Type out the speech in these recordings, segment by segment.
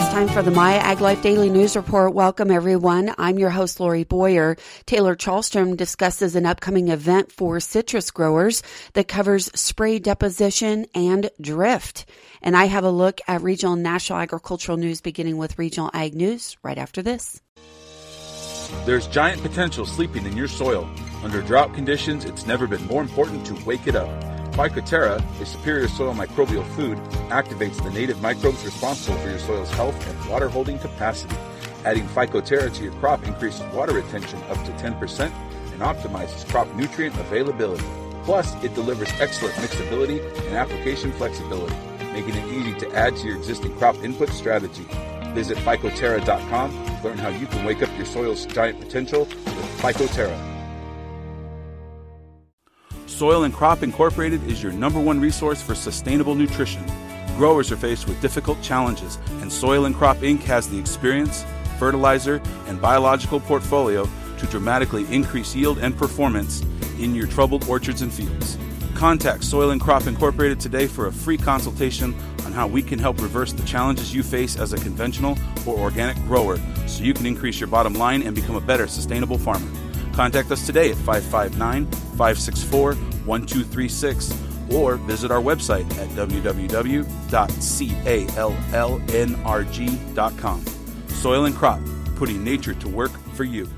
It's time for the My Ag Life Daily News Report. Welcome, everyone. I'm your host, Lori Boyer. Taylor Chalstrom discusses an upcoming event for citrus growers that covers spray deposition and drift. And I have a look at regional and national agricultural news, beginning with regional ag news right after this. There's giant potential sleeping in your soil. Under drought conditions, it's never been more important to wake it up. Phycoterra, a superior soil microbial food, activates the native microbes responsible for your soil's health and water holding capacity. Adding Phycoterra to your crop increases water retention up to 10% and optimizes crop nutrient availability. Plus, it delivers excellent mixability and application flexibility, making it easy to add to your existing crop input strategy. Visit Phycoterra.com to learn how you can wake up your soil's giant potential with Phycoterra. Soil and Crop Incorporated is your number one resource for sustainable nutrition. Growers are faced with difficult challenges, and Soil and Crop Inc. has the experience, fertilizer, and biological portfolio to dramatically increase yield and performance in your troubled orchards and fields. Contact Soil and Crop Incorporated today for a free consultation on how we can help reverse the challenges you face as a conventional or organic grower so you can increase your bottom line and become a better sustainable farmer. Contact us today at 559 564 1236 or visit our website at www.callnrg.com. Soil and Crop, putting nature to work for you.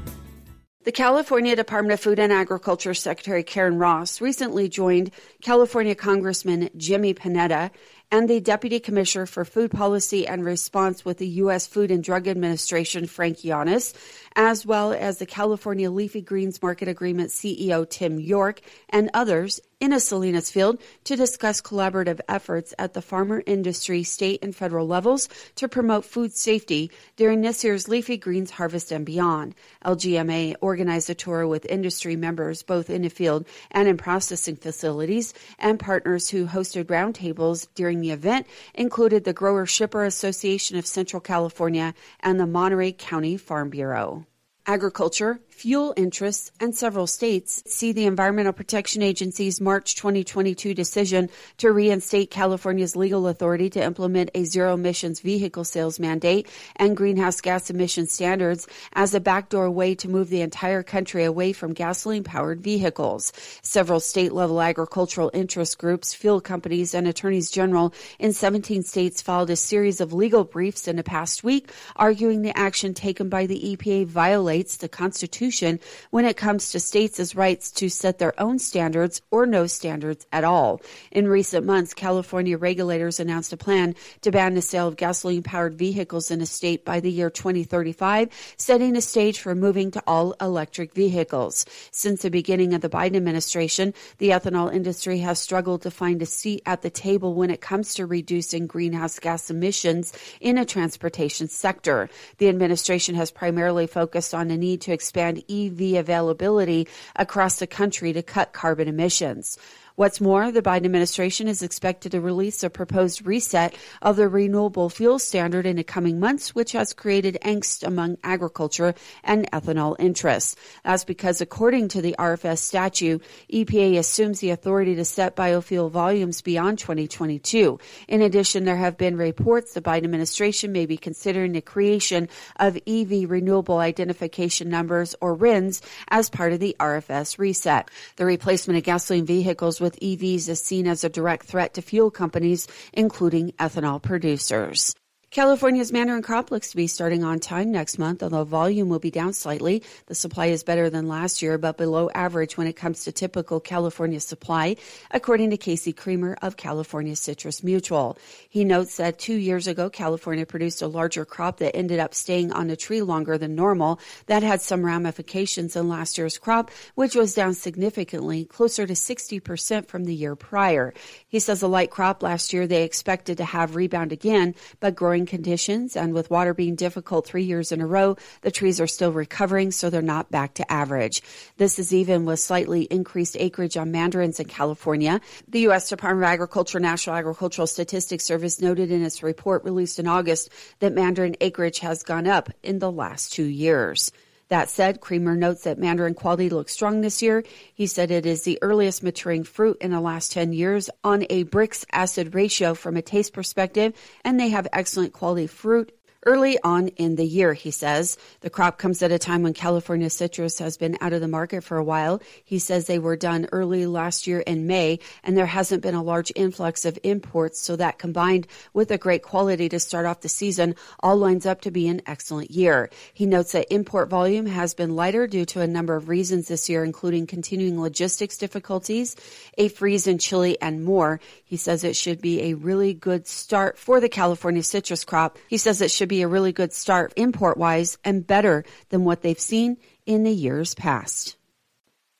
The California Department of Food and Agriculture Secretary Karen Ross recently joined California Congressman Jimmy Panetta and the Deputy Commissioner for Food Policy and Response with the U.S. Food and Drug Administration, Frank Yiannas, as well as the California Leafy Greens Market Agreement CEO Tim York and others in a Salinas field to discuss collaborative efforts at the farmer industry, state, and federal levels to promote food safety during this year's Leafy Greens Harvest and beyond. LGMA organized a tour with industry members both in the field and in processing facilities, and partners who hosted roundtables during the event included the Grower Shipper Association of Central California and the Monterey County Farm Bureau. Agriculture, fuel interests, and several states see the Environmental Protection Agency's March 2022 decision to reinstate California's legal authority to implement a zero emissions vehicle sales mandate and greenhouse gas emission standards as a backdoor way to move the entire country away from gasoline powered vehicles. Several state level agricultural interest groups, fuel companies, and attorneys general in 17 states filed a series of legal briefs in the past week arguing the action taken by the EPA violates the Constitution Constitution when it comes to states' rights to set their own standards or no standards at all. In recent months, California regulators announced a plan to ban the sale of gasoline powered vehicles in a state by the year 2035, setting the stage for moving to all electric vehicles. Since the beginning of the Biden administration, the ethanol industry has struggled to find a seat at the table when it comes to reducing greenhouse gas emissions in a transportation sector. The administration has primarily focused on the need to expand EV availability across the country to cut carbon emissions. What's more, the Biden administration is expected to release a proposed reset of the renewable fuel standard in the coming months, which has created angst among agriculture and ethanol interests. That's because according to the RFS statute, EPA assumes the authority to set biofuel volumes beyond 2022. In addition, there have been reports the Biden administration may be considering the creation of EV renewable identification numbers or RINs as part of the RFS reset. The replacement of gasoline vehicles with EVs is seen as a direct threat to fuel companies, including ethanol producers. California's mandarin crop looks to be starting on time next month, although volume will be down slightly. The supply is better than last year, but below average when it comes to typical California supply, according to Casey Creamer of California Citrus Mutual. He notes that two years ago, California produced a larger crop that ended up staying on the tree longer than normal. That had some ramifications in last year's crop, which was down significantly, closer to 60% from the year prior. He says a light crop last year they expected to have rebound again, but growing conditions, and with water being difficult three years in a row, the trees are still recovering, so they're not back to average. This is even with slightly increased acreage on mandarins in California. The U.S. Department of Agriculture National Agricultural Statistics Service noted in its report released in August that mandarin acreage has gone up in the last two years. That said, Creamer notes that mandarin quality looks strong this year. He said it is the earliest maturing fruit in the last 10 years on a Brix acid ratio from a taste perspective, and they have excellent quality fruit early on in the year, he says. The crop comes at a time when California citrus has been out of the market for a while. He says they were done early last year in May, and there hasn't been a large influx of imports, so that combined with a great quality to start off the season all lines up to be an excellent year. He notes that import volume has been lighter due to a number of reasons this year, including continuing logistics difficulties, a freeze in Chile, and more. He says it should be a really good start for the California citrus crop. He says it should be a really good start import wise and better than what they've seen in the years past.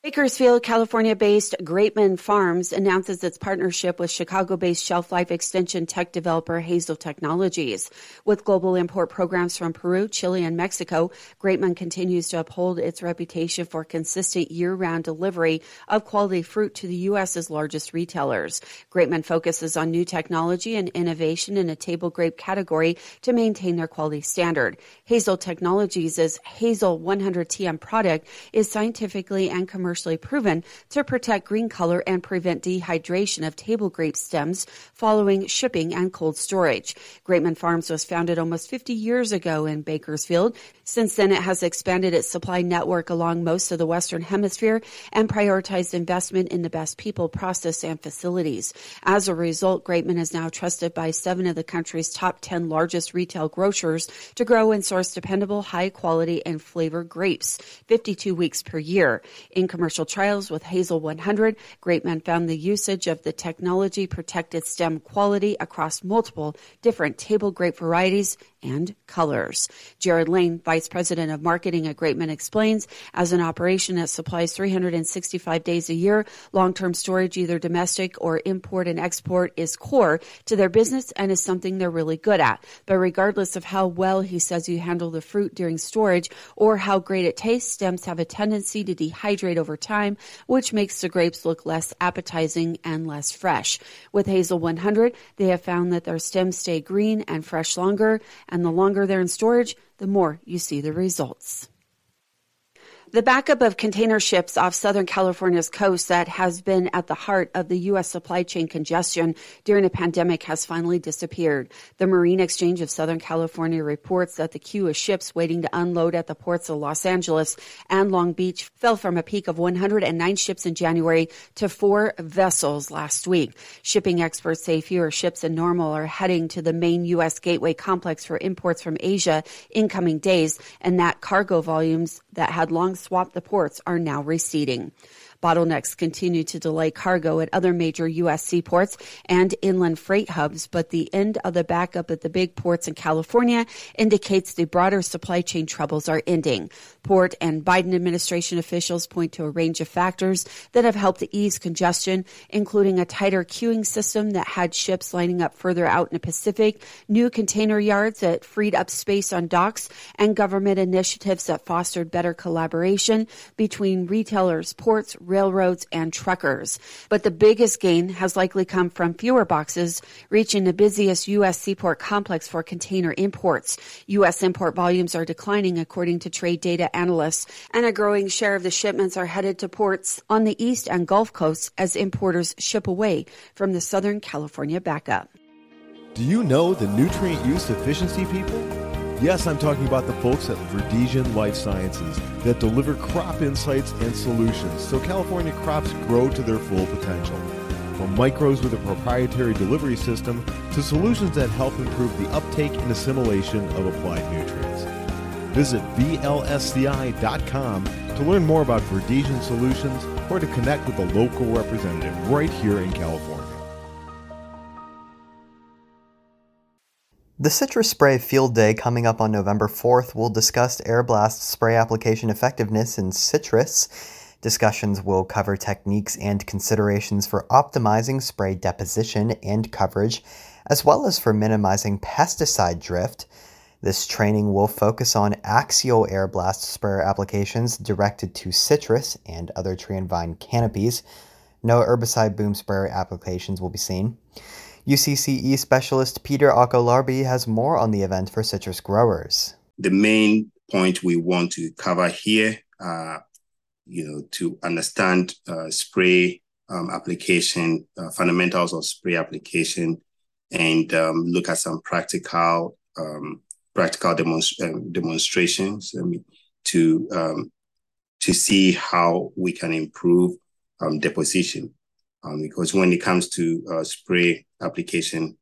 Bakersfield, California based Grapeman Farms announces its partnership with Chicago based shelf life extension tech developer Hazel Technologies. With global import programs from Peru, Chile, and Mexico, Grapeman continues to uphold its reputation for consistent year round delivery of quality fruit to the U.S.'s largest retailers. Grapeman focuses on new technology and innovation in a table grape category to maintain their quality standard. Hazel Technologies' Hazel 100 TM product is scientifically and commercially commercially proven to protect green color and prevent dehydration of table grape stems following shipping and cold storage. Grapeman Farms was founded almost 50 years ago in Bakersfield. Since then, it has expanded its supply network along most of the Western Hemisphere and prioritized investment in the best people, process, and facilities. As a result, Grapeman is now trusted by seven of the country's top 10 largest retail grocers to grow and source dependable, high quality, and flavor grapes 52 weeks per year. In commercial trials with Hazel 100, Grapeman found the usage of the technology protected stem quality across multiple different table grape varieties and colors. Jared Lane, Vice President of Marketing at Grapeman, explains as an operation that supplies 365 days a year, long-term storage, either domestic or import and export is core to their business and is something they're really good at. But regardless of how well he says you handle the fruit during storage or how great it tastes, stems have a tendency to dehydrate over time, which makes the grapes look less appetizing and less fresh. With Hazel 100, they have found that their stems stay green and fresh longer and the longer they're in storage, the more you see the results. The backup of container ships off Southern California's coast that has been at the heart of the U.S. supply chain congestion during a pandemic has finally disappeared. The Marine Exchange of Southern California reports that the queue of ships waiting to unload at the ports of Los Angeles and Long Beach fell from a peak of 109 ships in January to four vessels last week. Shipping experts say fewer ships than normal are heading to the main U.S. gateway complex for imports from Asia in coming days, and that cargo volumes that had long swamped the ports are now receding. Bottlenecks continue to delay cargo at other major U.S. seaports and inland freight hubs, but the end of the backup at the big ports in California indicates the broader supply chain troubles are ending. Port and Biden administration officials point to a range of factors that have helped to ease congestion, including a tighter queuing system that had ships lining up further out in the Pacific, new container yards that freed up space on docks, and government initiatives that fostered better collaboration between retailers, ports, railroads, and truckers. But the biggest gain has likely come from fewer boxes reaching the busiest U.S. seaport complex for container imports. U.S. import volumes are declining according to trade data analysts, and a growing share of the shipments are headed to ports on the East and Gulf coasts as importers ship away from the Southern California backup. Do you know the nutrient use efficiency people? Yes, I'm talking about the folks at Verdesian Life Sciences that deliver crop insights and solutions so California crops grow to their full potential. From micros with a proprietary delivery system to solutions that help improve the uptake and assimilation of applied nutrients. Visit VLSCI.com to learn more about Verdesian solutions or to connect with a local representative right here in California. The Citrus Spray Field Day coming up on November 4th will discuss air blast spray application effectiveness in citrus. Discussions will cover techniques and considerations for optimizing spray deposition and coverage, as well as for minimizing pesticide drift. This training will focus on axial air blast sprayer applications directed to citrus and other tree and vine canopies. No herbicide boom sprayer applications will be seen. UCCE specialist Peter Ako Larbi has more on the event for citrus growers. The main point we want to cover here, uh, you know, to understand uh, spray um, application, uh, fundamentals of spray application, and um, look at some practical um, practical demonst- um, demonstrations mean, to um, to see how we can improve um, deposition. Because when it comes to uh, spray application,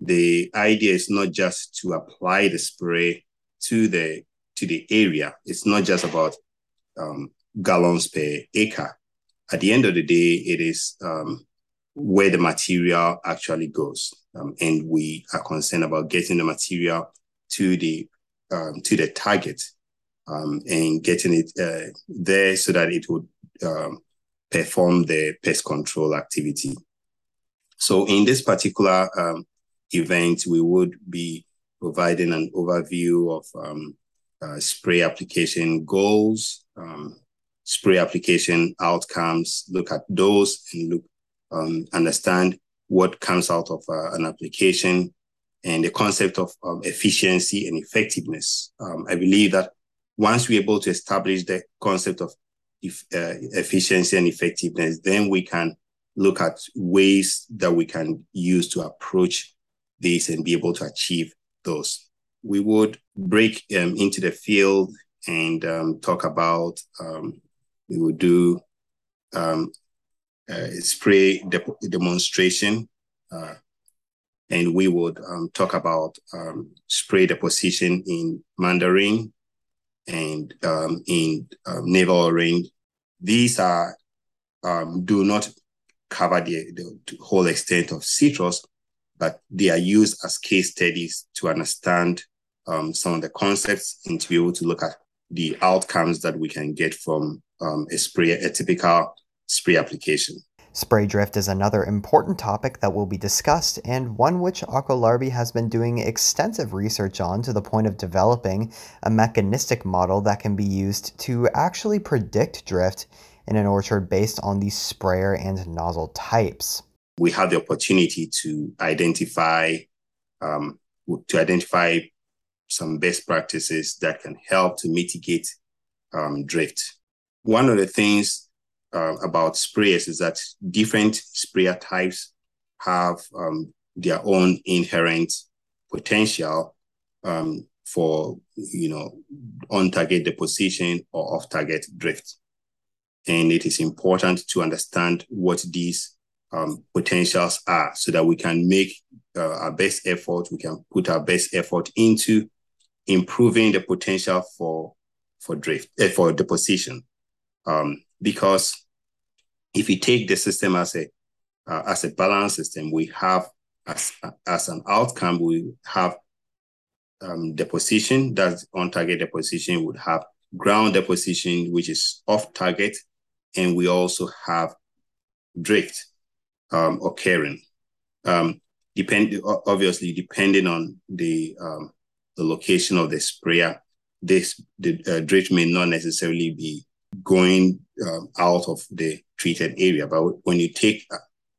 the idea is not just to apply the spray to the to the area. It's not just about um, gallons per acre. At the end of the day, it is um, where the material actually goes, um, and we are concerned about getting the material to the um, to the target um, and getting it uh, there so that it would um, perform the pest control activity. So in this particular um, event, we would be providing an overview of um, uh, spray application goals, um, spray application outcomes, look at those and look, um, understand what comes out of uh, an application and the concept of um, efficiency and effectiveness. Um, I believe that once we're able to establish the concept of if, uh, efficiency and effectiveness, then we can look at ways that we can use to approach this and be able to achieve those. We would break um, into the field and um, talk about, um, we would do um, spray de- demonstration, uh, and we would um, talk about um, spray deposition in Mandarin and in navel orange. These are do not cover the, the whole extent of citrus, but they are used as case studies to understand um, some of the concepts and to be able to look at the outcomes that we can get from um, a spray, a typical spray application. Spray drift is another important topic that will be discussed and one which Ako Larbi has been doing extensive research on to the point of developing a mechanistic model that can be used to actually predict drift in an orchard based on the sprayer and nozzle types we have the opportunity to identify um, to identify some best practices that can help to mitigate um, drift. One of the things uh, about sprayers is that different sprayer types have um, their own inherent potential um, for you know on-target deposition or off-target drift, and it is important to understand what these um, potentials are so that we can make uh, our best effort, we can put our best effort into improving the potential for for drift uh, for deposition. Um, because if we take the system as a uh, as a balance system, we have as as an outcome we have um, deposition that's on target deposition would have ground deposition which is off target, and we also have drift um, occurring. Um, depend obviously depending on the um, the location of the sprayer, this the uh, drift may not necessarily be going um, out of the treated area. But when you take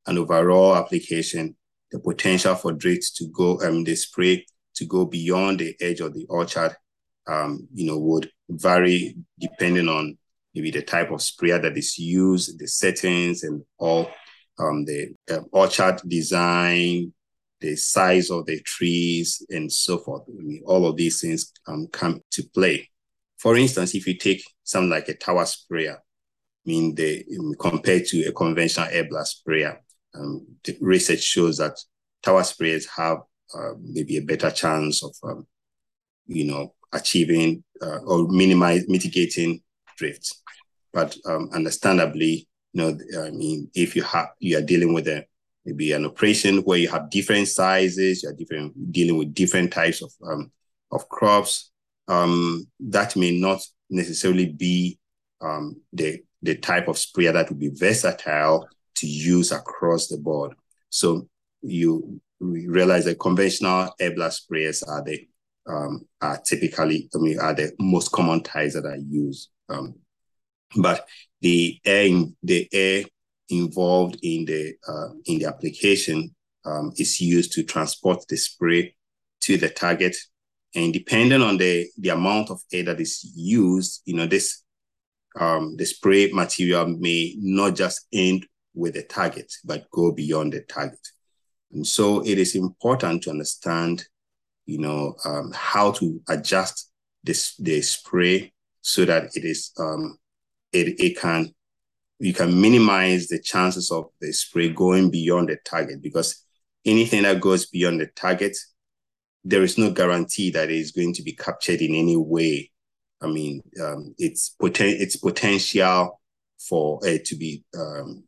an overall application, the potential for drift to go um the spray to go beyond the edge of the orchard, um, you know, would vary depending on maybe the type of sprayer that is used, the settings, and all um, the uh, orchard design, the size of the trees, and so forth. I mean, all of these things um, come to play. For instance, if you take something like a tower sprayer, I mean, the, compared to a conventional air blast sprayer, um, the research shows that tower sprayers have uh, maybe a better chance of, um, you know, achieving uh, or minimize mitigating drifts. But um, understandably, you know, I mean, if you have you are dealing with a maybe an operation where you have different sizes, you're different dealing with different types of um, of crops, um, that may not necessarily be um, the the type of sprayer that would be versatile to use across the board. So you realize that conventional air blast sprayers are the um, are typically, I mean, are the most common types that are used. Um, but the air the air involved in the uh, in the application um, is used to transport the spray to the target. And depending on the the amount of air that is used you know this um, the spray material may not just end with the target but go beyond the target. And so it is important to understand you know, um, how to adjust this the spray so that it is um, it it can you can minimize the chances of the spray going beyond the target because anything that goes beyond the target, there is no guarantee that it is going to be captured in any way. I mean, um, it's poten- it's potential for it to be um,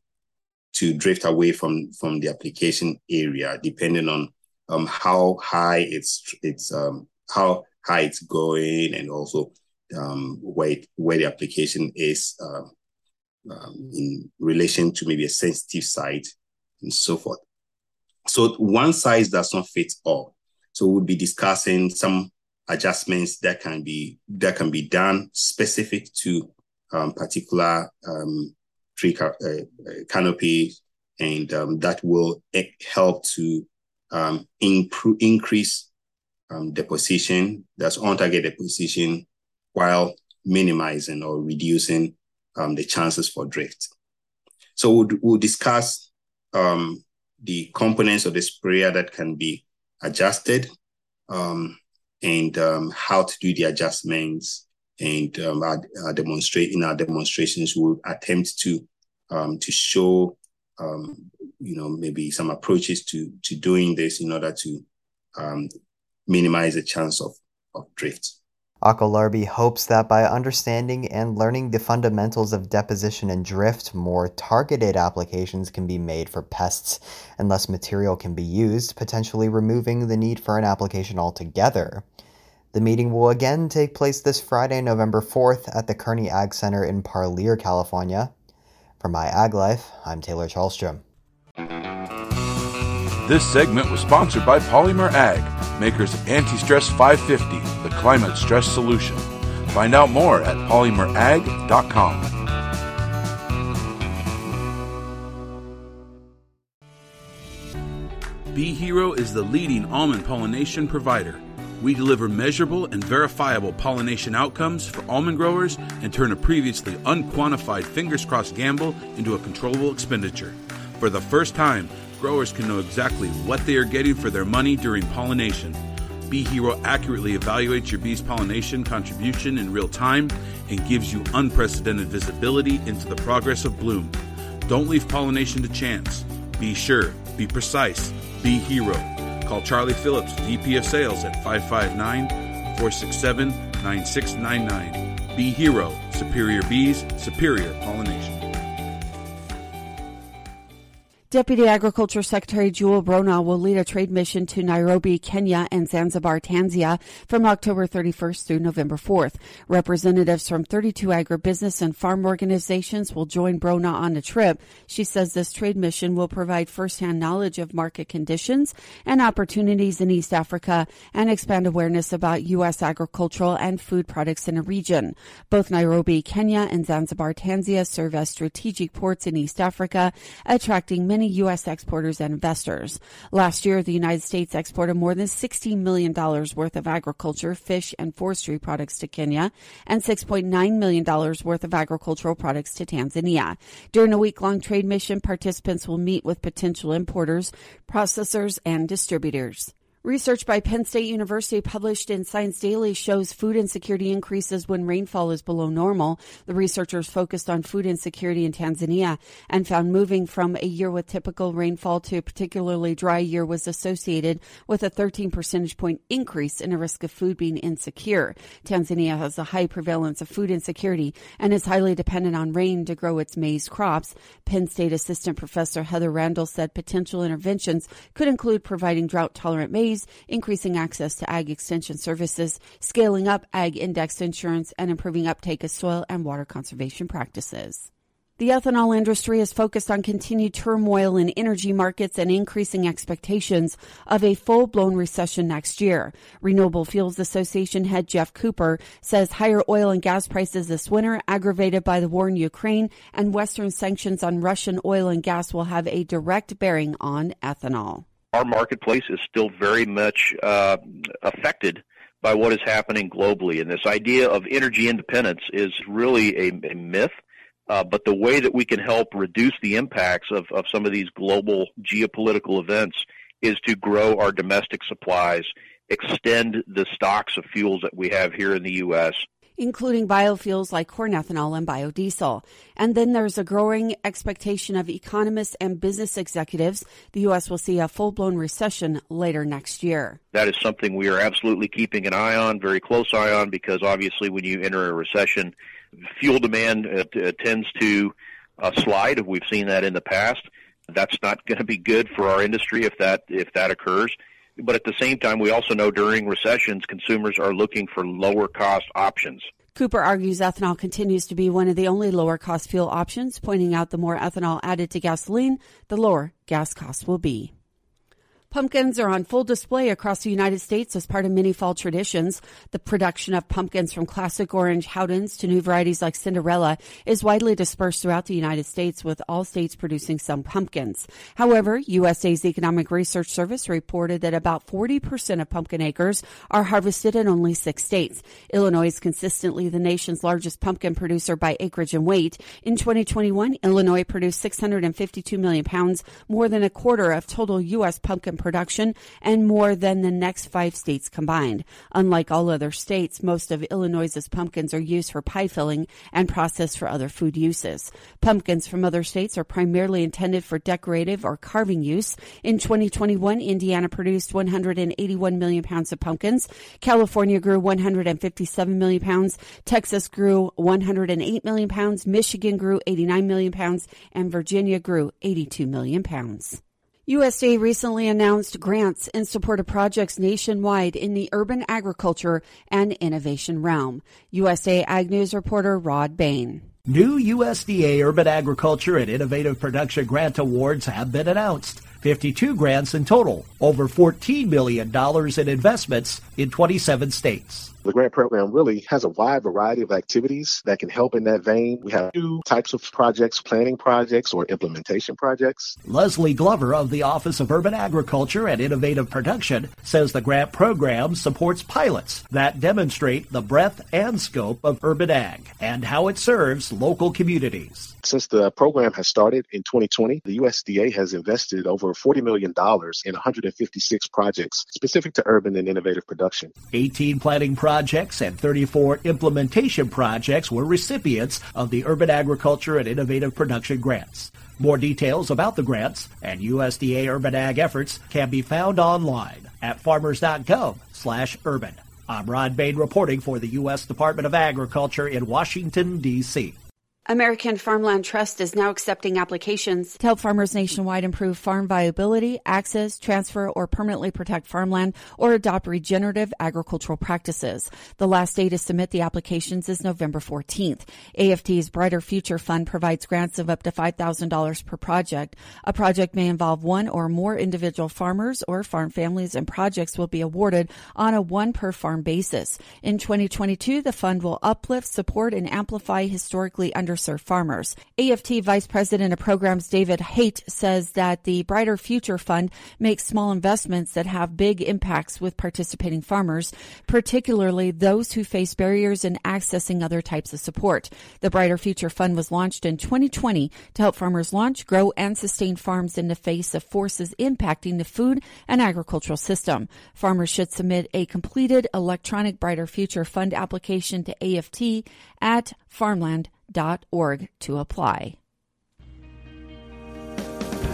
to drift away from from the application area, depending on um, how high it's it's um, how high it's going, and also um, where where the application is um, um, in relation to maybe a sensitive site and so forth. So one size does not fit all. So we'll be discussing some adjustments that can be that can be done specific to um, particular um, tree ca- uh, uh, canopy, and um, that will help to improve increase um, deposition, that's on target deposition, while minimizing or reducing um, the chances for drift. So we'll, we'll discuss um, the components of the sprayer that can be adjusted um, and um, how to do the adjustments. And um, our, our demonstrate in our demonstrations, we'll attempt to um, to show you know maybe some approaches to to doing this in order to minimize the chance of of drift. Larbi hopes that by understanding and learning the fundamentals of deposition and drift, more targeted applications can be made for pests and less material can be used, potentially removing the need for an application altogether. The meeting will again take place this Friday, November 4th at the Kearney Ag Center in Parlier, California. For My Ag Life, I'm Taylor Chalstrom. This segment was sponsored by Polymer Ag, makers of Anti Stress 550, the climate stress solution. Find out more at polymerag.com. Bee Hero is the leading almond pollination provider. We deliver measurable and verifiable pollination outcomes for almond growers and turn a previously unquantified fingers crossed gamble into a controllable expenditure. For the first time, growers can know exactly what they are getting for their money during pollination. Bee Hero accurately evaluates your bee's pollination contribution in real time and gives you unprecedented visibility into the progress of bloom. Don't leave pollination to chance. Be sure, be precise, be hero. Call Charlie Phillips, VP of Sales at 559 467 9699. Bee Hero, superior bees, superior pollination. Deputy Agriculture Secretary Jewel Bronaugh will lead a trade mission to Nairobi, Kenya and Zanzibar, Tanzania from October 31st through November 4th. Representatives from 32 agribusiness and farm organizations will join Bronaugh on the trip. She says this trade mission will provide firsthand knowledge of market conditions and opportunities in East Africa and expand awareness about U.S. agricultural and food products in the region. Both Nairobi, Kenya and Zanzibar, Tanzania serve as strategic ports in East Africa, attracting many many U.S. exporters and investors. Last year, the United States exported more than $60 million worth of agriculture, fish, and forestry products to Kenya and $6.9 million worth of agricultural products to Tanzania. During a week long trade mission, participants will meet with potential importers, processors, and distributors. Research by Penn State University published in Science Daily shows food insecurity increases when rainfall is below normal. The researchers focused on food insecurity in Tanzania and found moving from a year with typical rainfall to a particularly dry year was associated with a 13 percentage point increase in the risk of food being insecure. Tanzania has a high prevalence of food insecurity and is highly dependent on rain to grow its maize crops. Penn State Assistant Professor Heather Randell said potential interventions could include providing drought tolerant maize increasing access to ag extension services, scaling up ag indexed insurance, and improving uptake of soil and water conservation practices. The ethanol industry is focused on continued turmoil in energy markets and increasing expectations of a full blown recession next year. Renewable Fuels Association head Geoff Cooper says higher oil and gas prices this winter, aggravated by the war in Ukraine and Western sanctions on Russian oil and gas, will have a direct bearing on ethanol our marketplace is still very much uh, affected by what is happening globally. And this idea of energy independence is really a, a myth. Uh, but the way that we can help reduce the impacts of, of some of these global geopolitical events is to grow our domestic supplies extend the stocks of fuels that we have here in the U.S including biofuels like corn ethanol and biodiesel. And then there's a growing expectation of economists and business executives the U.S. will see a full blown recession later next year. That is something we are absolutely keeping an eye on, very close eye on, because obviously when you enter a recession, fuel demand uh, uh tends to uh, slide. We've seen that in the past. That's not going to be good for our industry if that if that occurs. But at the same time, we also know during recessions, consumers are looking for lower cost options. Cooper argues ethanol continues to be one of the only lower cost fuel options, pointing out the more ethanol added to gasoline, the lower gas costs will be. Pumpkins are on full display across the United States as part of many fall traditions. The production of pumpkins from classic orange Howdens to new varieties like Cinderella is widely dispersed throughout the United States with all states producing some pumpkins. However, USDA's Economic Research Service reported that about 40% of pumpkin acres are harvested in only six states. Illinois is consistently the nation's largest pumpkin producer by acreage and weight. In 2021, Illinois produced 652 million pounds, more than a quarter of total U.S. pumpkin production and more than the next five states combined. Unlike all other states, most of Illinois' pumpkins are used for pie filling and processed for other food uses. Pumpkins from other states are primarily intended for decorative or carving use. In 2021, Indiana produced 181 million pounds of pumpkins. California grew 157 million pounds. Texas grew 108 million pounds. Michigan grew 89 million pounds and Virginia grew 82 million pounds. USDA recently announced grants in support of projects nationwide in the urban agriculture and innovation realm. USA Ag News reporter Rod Bain. New USDA Urban Agriculture and Innovative Production Grant Awards have been announced. 52 grants in total, over $14 million in investments in 27 states. The grant program really has a wide variety of activities that can help in that vein. We have two types of projects, planning projects or implementation projects. Leslie Glover of the Office of Urban Agriculture and Innovative Production says the grant program supports pilots that demonstrate the breadth and scope of urban ag and how it serves local communities. Since the program has started in 2020, the USDA has invested over $40 million in 156 projects specific to urban and innovative production. 18 planning projects and 34 implementation projects were recipients of the Urban Agriculture and Innovative Production grants. More details about the grants and USDA urban ag efforts can be found online at farmers.gov slash urban. I'm Rod Bain reporting for the U.S. Department of Agriculture in Washington, D.C. American Farmland Trust is now accepting applications to help farmers nationwide improve farm viability, access, transfer, or permanently protect farmland or adopt regenerative agricultural practices. The last day to submit the applications is November 14th. AFT's Brighter Future Fund provides grants of up to $5,000 per project. A project may involve one or more individual farmers or farm families and projects will be awarded on a one per farm basis. In 2022, the fund will uplift, support, and amplify historically under underserved farmers. AFT Vice President of Programs David Haight says that the Brighter Future Fund makes small investments that have big impacts with participating farmers, particularly those who face barriers in accessing other types of support. The Brighter Future Fund was launched in 2020 to help farmers launch, grow, and sustain farms in the face of forces impacting the food and agricultural system. Farmers should submit a completed electronic Brighter Future Fund application to AFT at farmland org to apply.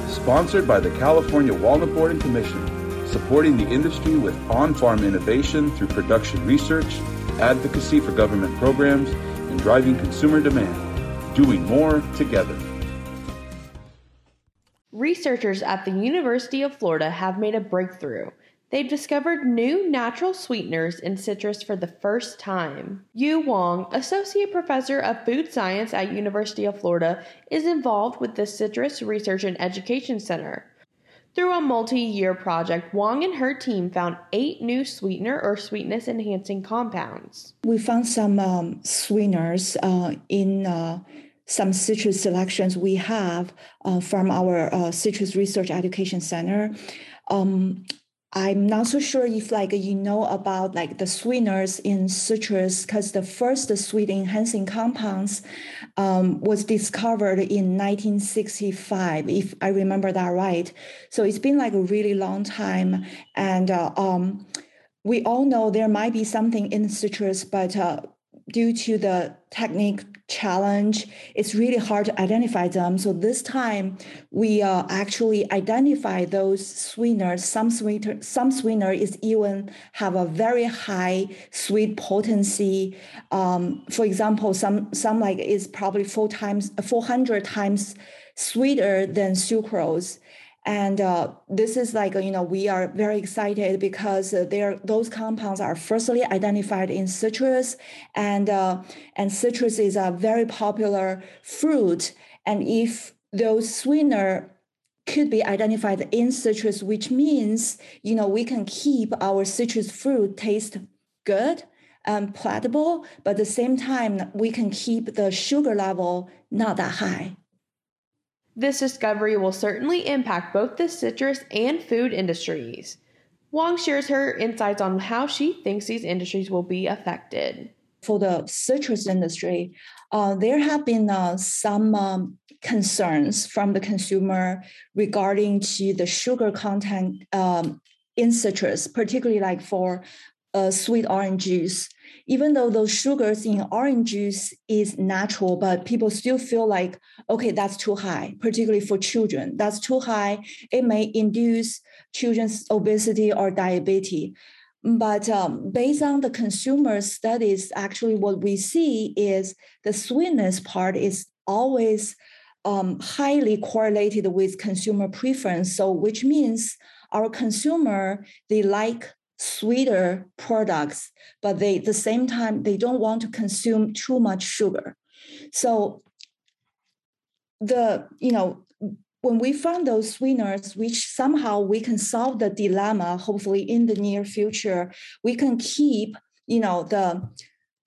Sponsored by the California Walnut Board and Commission, supporting the industry with on farm innovation through production research, advocacy for government programs, and driving consumer demand. Doing more together. Researchers at the University of Florida have made a breakthrough They've discovered new natural sweeteners in citrus for the first time. Yu Wang, Associate Professor of Food Science at University of Florida, is involved with the Citrus Research and Education Center. Through a multi year project, Wang and her team found eight new sweetener or sweetness enhancing compounds. We found some um, sweeteners uh, in uh, some citrus selections we have uh, from our uh, Citrus Research Education Center. Um, I'm not so sure if like you know about like the sweeteners in citrus because the first sweet enhancing compounds um, was discovered in 1965 if I remember that right. So it's been like a really long time and uh, um, we all know there might be something in citrus, but uh, due to the technique challenge, it's really hard to identify them. So this time we uh, actually identify those sweeteners. Some sweetener, some sweetener is even have a very high sweet potency. Um, for example, some some like is probably four times, four hundred times sweeter than sucrose. And uh, this is like, you know, we are very excited because uh, there those compounds are firstly identified in citrus, and uh, and citrus is a very popular fruit. And if those sweetener could be identified in citrus, which means you know we can keep our citrus fruit taste good and palatable, but at the same time we can keep the sugar level not that high. This discovery will certainly impact both the citrus and food industries. Wang shares her insights on how she thinks these industries will be affected. For the citrus industry, uh, there have been uh, some um, concerns from the consumer regarding to the sugar content um, in citrus, particularly like for uh, sweet orange juice even though those sugars in orange juice is natural, but people still feel like, okay, that's too high, particularly for children. That's too high. It may induce children's obesity or diabetes. But um, based on the consumer studies, actually, what we see is the sweetness part is always um, highly correlated with consumer preference. So, which means our consumer they like sweeter products, but they at the same time they don't want to consume too much sugar. So the you know when we found those sweeteners, which somehow we can solve the dilemma, hopefully in the near future, we can keep you know the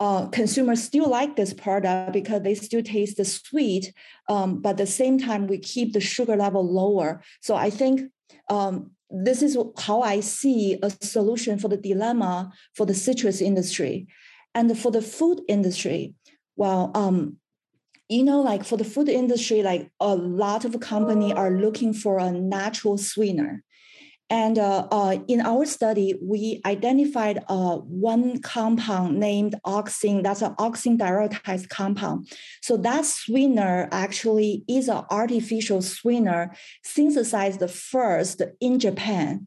uh, consumers still like this product because they still taste the sweet, um, but at the same time we keep the sugar level lower. So I think um, this is how I see a solution for the dilemma for the citrus industry. And for the food industry, well, um, you know, like for the food industry, like a lot of company are looking for a natural sweetener. And uh, uh, in our study, we identified uh, one compound named auxin. That's an auxin dioratase compound. So that sweetener actually is an artificial sweetener synthesized first in Japan.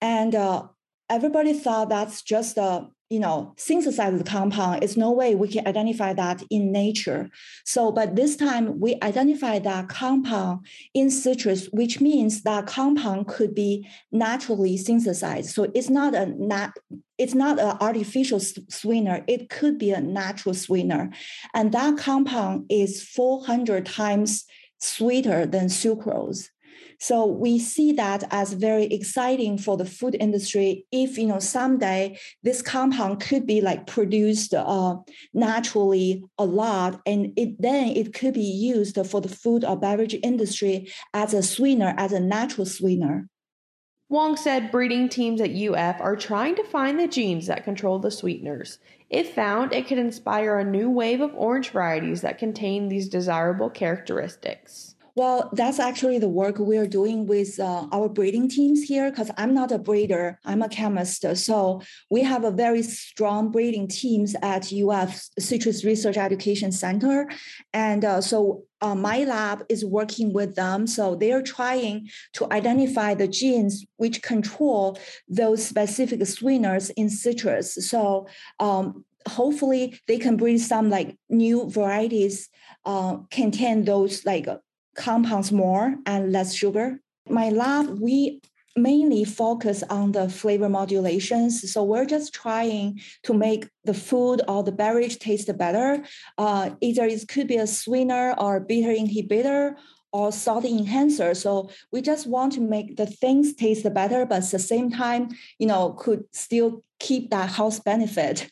And uh, everybody thought that's just a you know synthesized compound it's no way we can identify that in nature. So but this time we identify that compound in citrus which means that compound could be naturally synthesized. So it's not a nat it's not an artificial sweetener it could be a natural sweetener. And that compound is 400 times sweeter than sucrose so we see that as very exciting for the food industry. If you know someday this compound could be like produced uh, naturally a lot, and it then it could be used for the food or beverage industry as a sweetener, as a natural sweetener. Wang said breeding teams at UF are trying to find the genes that control the sweeteners. If found, it could inspire a new wave of orange varieties that contain these desirable characteristics. Well, that's actually the work we're doing with uh, our breeding teams here because I'm not a breeder, I'm a chemist. So we have a very strong breeding teams at UF Citrus Research Education Center. And uh, so uh, my lab is working with them. So they're trying to identify the genes which control those specific sweeteners in citrus. So um, hopefully they can breed some like new varieties uh, contain those like compounds more and less sugar. My lab, we mainly focus on the flavor modulations. So we're just trying to make the food or the beverage taste better. Uh, either it could be a sweetener or bitter inhibitor or salt enhancer. So we just want to make the things taste better, but at the same time, you know, could still keep that health benefit.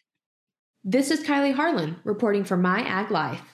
This is Kylie Harlan reporting for My Ag Life.